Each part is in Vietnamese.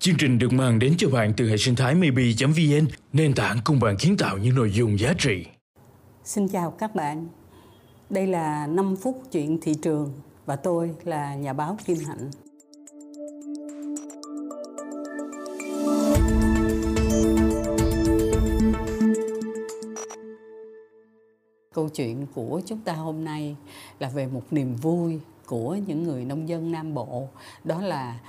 Chương trình được mang đến cho bạn từ hệ sinh thái maybe.vn, nền tảng cùng bạn kiến tạo những nội dung giá trị. Xin chào các bạn. Đây là 5 phút chuyện thị trường và tôi là nhà báo Kim Hạnh. Câu chuyện của chúng ta hôm nay là về một niềm vui của những người nông dân Nam Bộ. Đó là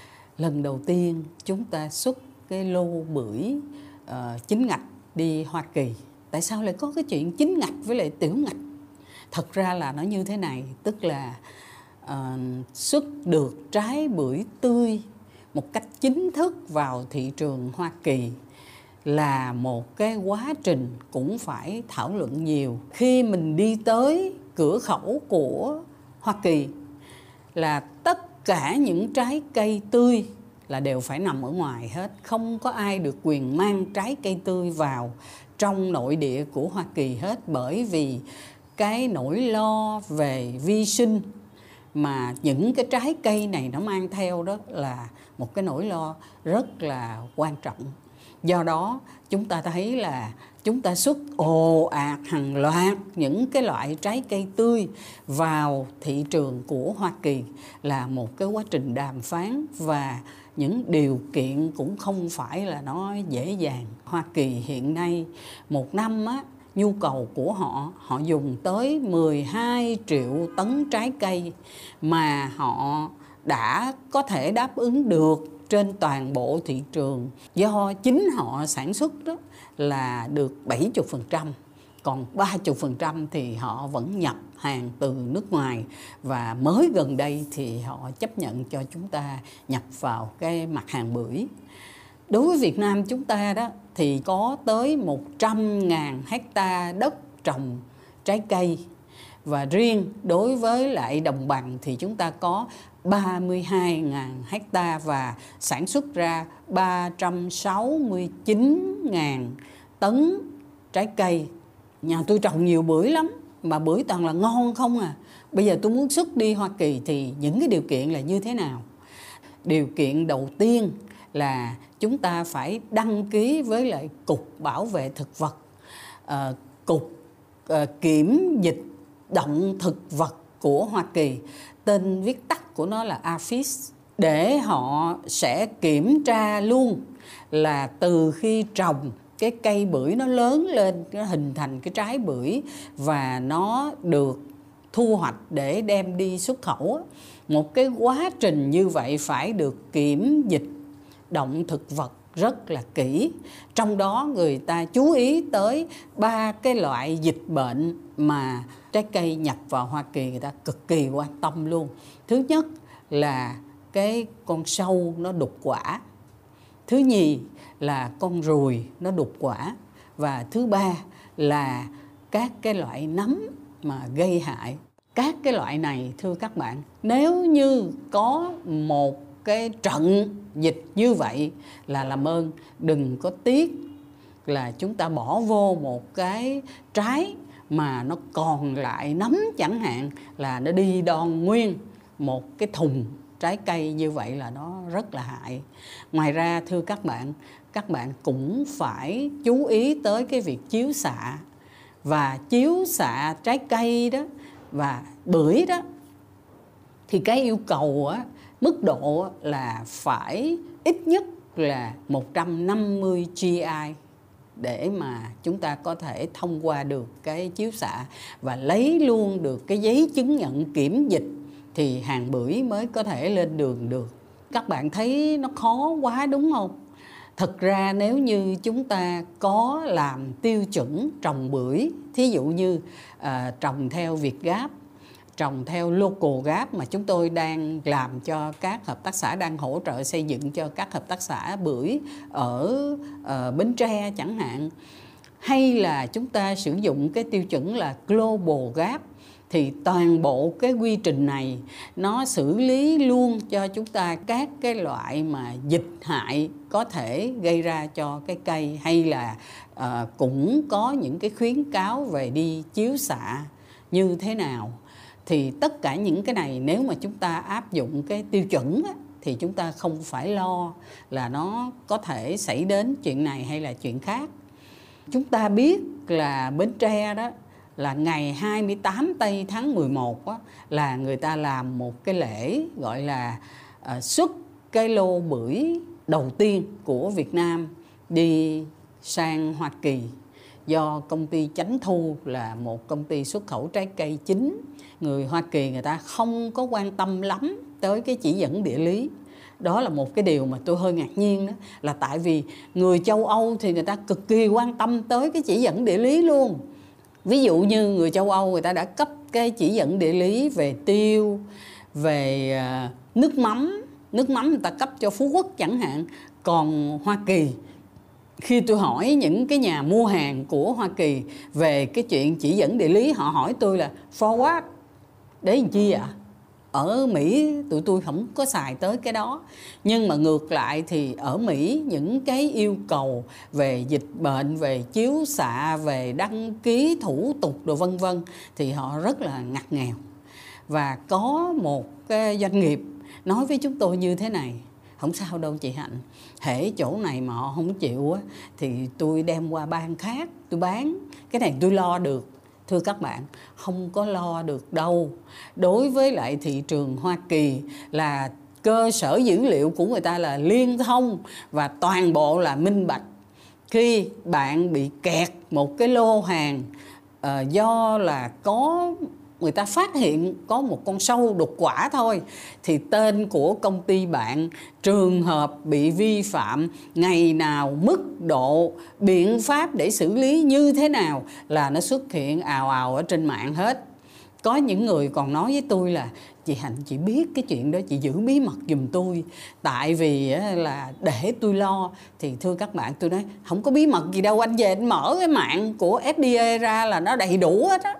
lần đầu tiên chúng ta xuất cái lô bưởi uh, chính ngạch đi Hoa Kỳ. Tại sao lại có cái chuyện chính ngạch với lại tiểu ngạch? Thật ra là nó như thế này, tức là uh, xuất được trái bưởi tươi một cách chính thức vào thị trường Hoa Kỳ là một cái quá trình cũng phải thảo luận nhiều khi mình đi tới cửa khẩu của Hoa Kỳ là tất cả những trái cây tươi là đều phải nằm ở ngoài hết. Không có ai được quyền mang trái cây tươi vào trong nội địa của Hoa Kỳ hết. Bởi vì cái nỗi lo về vi sinh mà những cái trái cây này nó mang theo đó là một cái nỗi lo rất là quan trọng do đó, chúng ta thấy là chúng ta xuất ồ ạt, hàng loạt những cái loại trái cây tươi vào thị trường của Hoa Kỳ là một cái quá trình đàm phán và những điều kiện cũng không phải là nó dễ dàng. Hoa Kỳ hiện nay một năm á, nhu cầu của họ họ dùng tới 12 triệu tấn trái cây mà họ đã có thể đáp ứng được trên toàn bộ thị trường. Do chính họ sản xuất đó là được 70% còn 30% thì họ vẫn nhập hàng từ nước ngoài. Và mới gần đây thì họ chấp nhận cho chúng ta nhập vào cái mặt hàng bưởi. Đối với Việt Nam chúng ta đó thì có tới 100.000 hecta đất trồng trái cây. Và riêng đối với lại đồng bằng thì chúng ta có 32.000 hecta và sản xuất ra 369.000 tấn trái cây. Nhà tôi trồng nhiều bưởi lắm mà bưởi toàn là ngon không à. Bây giờ tôi muốn xuất đi Hoa Kỳ thì những cái điều kiện là như thế nào? Điều kiện đầu tiên là chúng ta phải đăng ký với lại cục bảo vệ thực vật, uh, cục uh, kiểm dịch động thực vật của Hoa Kỳ. Tên viết tắt của nó là AFIS. Để họ sẽ kiểm tra luôn là từ khi trồng, cái cây bưởi nó lớn lên, nó hình thành cái trái bưởi và nó được thu hoạch để đem đi xuất khẩu. Một cái quá trình như vậy phải được kiểm dịch động thực vật rất là kỹ. Trong đó người ta chú ý tới ba cái loại dịch bệnh mà trái cây nhập vào Hoa Kỳ người ta cực kỳ quan tâm luôn. Thứ nhất là cái con sâu nó đục quả. Thứ nhì là con ruồi nó đục quả. Và thứ ba là các cái loại nấm mà gây hại. Các cái loại này, thưa các bạn, nếu như có một cái trận dịch như vậy là làm ơn. Đừng có tiếc là chúng ta bỏ vô một cái trái mà nó còn lại nấm chẳng hạn là nó đi đòn nguyên một cái thùng trái cây như vậy là nó rất là hại. Ngoài ra thưa các bạn các bạn cũng phải chú ý tới cái việc chiếu xạ. Và chiếu xạ trái cây đó và bưởi đó thì cái yêu cầu á, mức độ là phải ít nhất là 150 GI để mà chúng ta có thể thông qua được cái chiếu xạ và lấy luôn được cái giấy chứng nhận kiểm dịch thì hàng bưởi mới có thể lên đường được. Các bạn thấy nó khó quá đúng không? Thực ra nếu như chúng ta có làm tiêu chuẩn trồng bưởi thí dụ như uh, trồng theo việt gáp trồng theo local gap mà chúng tôi đang làm cho các hợp tác xã đang hỗ trợ xây dựng cho các hợp tác xã bưởi ở uh, Bến Tre chẳng hạn. Hay là chúng ta sử dụng cái tiêu chuẩn là global gap thì toàn bộ cái quy trình này nó xử lý luôn cho chúng ta các cái loại mà dịch hại có thể gây ra cho cái cây hay là uh, cũng có những cái khuyến cáo về đi chiếu xạ như thế nào thì tất cả những cái này nếu mà chúng ta áp dụng cái tiêu chuẩn á, thì chúng ta không phải lo là nó có thể xảy đến chuyện này hay là chuyện khác. Chúng ta biết là Bến Tre đó là ngày 28 tây tháng 11 á, là người ta làm một cái lễ gọi là uh, xuất cái lô bưởi đầu tiên của Việt Nam đi sang Hoa Kỳ do công ty Chánh Thu là một công ty xuất khẩu trái cây chính. Người Hoa Kỳ người ta không có quan tâm lắm tới cái chỉ dẫn địa lý. Đó là một cái điều mà tôi hơi ngạc nhiên đó, là tại vì người châu Âu thì người ta cực kỳ quan tâm tới cái chỉ dẫn địa lý luôn. Ví dụ như người châu Âu người ta đã cấp cái chỉ dẫn địa lý về tiêu, về à, nước mắm. Nước mắm người ta cấp cho Phú Quốc chẳng hạn. Còn Hoa Kỳ khi tôi hỏi những cái nhà mua hàng của Hoa Kỳ về cái chuyện chỉ dẫn địa lý, họ hỏi tôi là, forward, để làm chi ạ à? ở Mỹ tụi tôi không có xài tới cái đó nhưng mà ngược lại thì ở Mỹ những cái yêu cầu về dịch bệnh, về chiếu xạ, về đăng ký thủ tục đồ vân vân thì họ rất là ngặt nghèo và có một cái doanh nghiệp nói với chúng tôi như thế này không sao đâu chị hạnh. Hễ chỗ này mà họ không chịu á thì tôi đem qua bang khác tôi bán. Cái này tôi lo được thưa các bạn. Không có lo được đâu. Đối với lại thị trường hoa kỳ là cơ sở dữ liệu của người ta là liên thông và toàn bộ là minh bạch. Khi bạn bị kẹt một cái lô hàng uh, do là có người ta phát hiện có một con sâu đục quả thôi. Thì tên của công ty bạn, trường hợp bị vi phạm, ngày nào mức độ biện pháp để xử lý như thế nào là nó xuất hiện ào ào ở trên mạng hết. Có những người còn nói với tôi là, chị hạnh, chị biết cái chuyện đó, chị giữ bí mật giùm tôi. Tại vì là để tôi lo. Thì thưa các bạn, tôi nói, không có bí mật gì đâu, anh về anh mở cái mạng của fda ra là nó đầy đủ hết á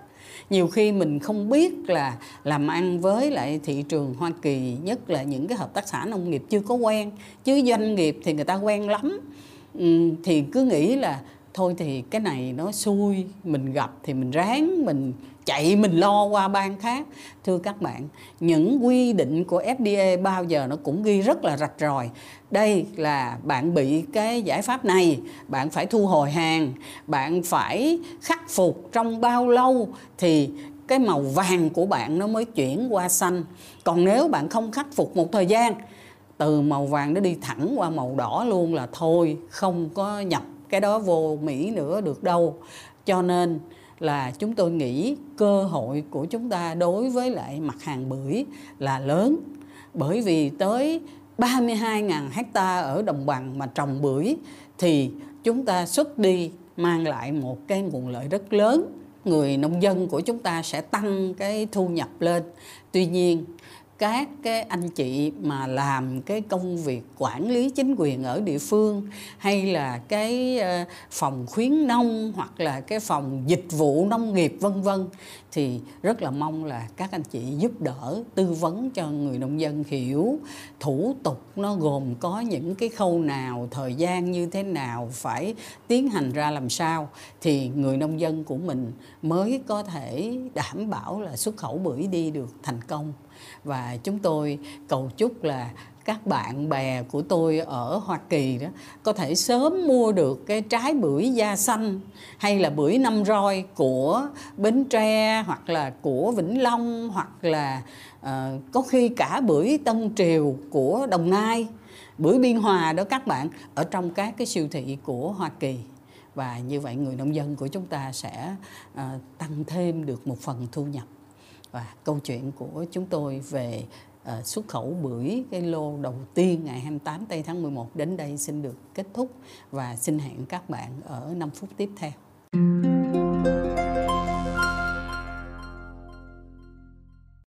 nhiều khi mình không biết là làm ăn với lại thị trường Hoa Kỳ, nhất là những cái hợp tác xã nông nghiệp chưa có quen, chứ doanh nghiệp thì người ta quen lắm. Thì cứ nghĩ là thôi thì cái này nó xui, mình gặp thì mình ráng, mình chạy, mình lo qua bang khác. Thưa các bạn, những quy định của FDA bao giờ nó cũng ghi rất là rạch ròi. Đây là bạn bị cái giải pháp này, bạn phải thu hồi hàng, bạn phải khắc phục trong bao lâu thì cái màu vàng của bạn nó mới chuyển qua xanh. Còn nếu bạn không khắc phục một thời gian, từ màu vàng nó đi thẳng qua màu đỏ luôn là thôi, không có nhập cái đó vô Mỹ nữa được đâu. Cho nên là chúng tôi nghĩ cơ hội của chúng ta đối với lại mặt hàng bưởi là lớn. Bởi vì tới 32.000 hecta ở đồng bằng mà trồng bưởi thì chúng ta xuất đi mang lại một cái nguồn lợi rất lớn. Người nông dân của chúng ta sẽ tăng cái thu nhập lên. Tuy nhiên các cái anh chị mà làm cái công việc quản lý chính quyền ở địa phương hay là cái ờ, phòng khuyến nông hoặc là cái phòng dịch vụ nông nghiệp, vân vân, thì rất là mong là các anh chị giúp đỡ, tư vấn cho người nông dân hiểu thủ tục nó gồm có những cái khâu nào, thời gian như thế nào, phải tiến hành ra làm sao, thì người nông dân của mình mới có thể đảm bảo là xuất khẩu bưởi đi được thành công và chúng tôi cầu chúc là các bạn bè của tôi ở Hoa Kỳ đó có thể sớm mua được cái trái bưởi da xanh hay là bưởi năm roi của Bến Tre hoặc là của Vĩnh Long hoặc là uh, có khi cả bưởi Tân Triều của Đồng Nai. Bưởi Biên Hòa đó các bạn ở trong các cái siêu thị của Hoa Kỳ. Và như vậy người nông dân của chúng ta sẽ uh, tăng thêm được một phần thu nhập và câu chuyện của chúng tôi về uh, xuất khẩu bưởi cái lô đầu tiên ngày 28 tây tháng 11 đến đây xin được kết thúc và xin hẹn các bạn ở 5 phút tiếp theo.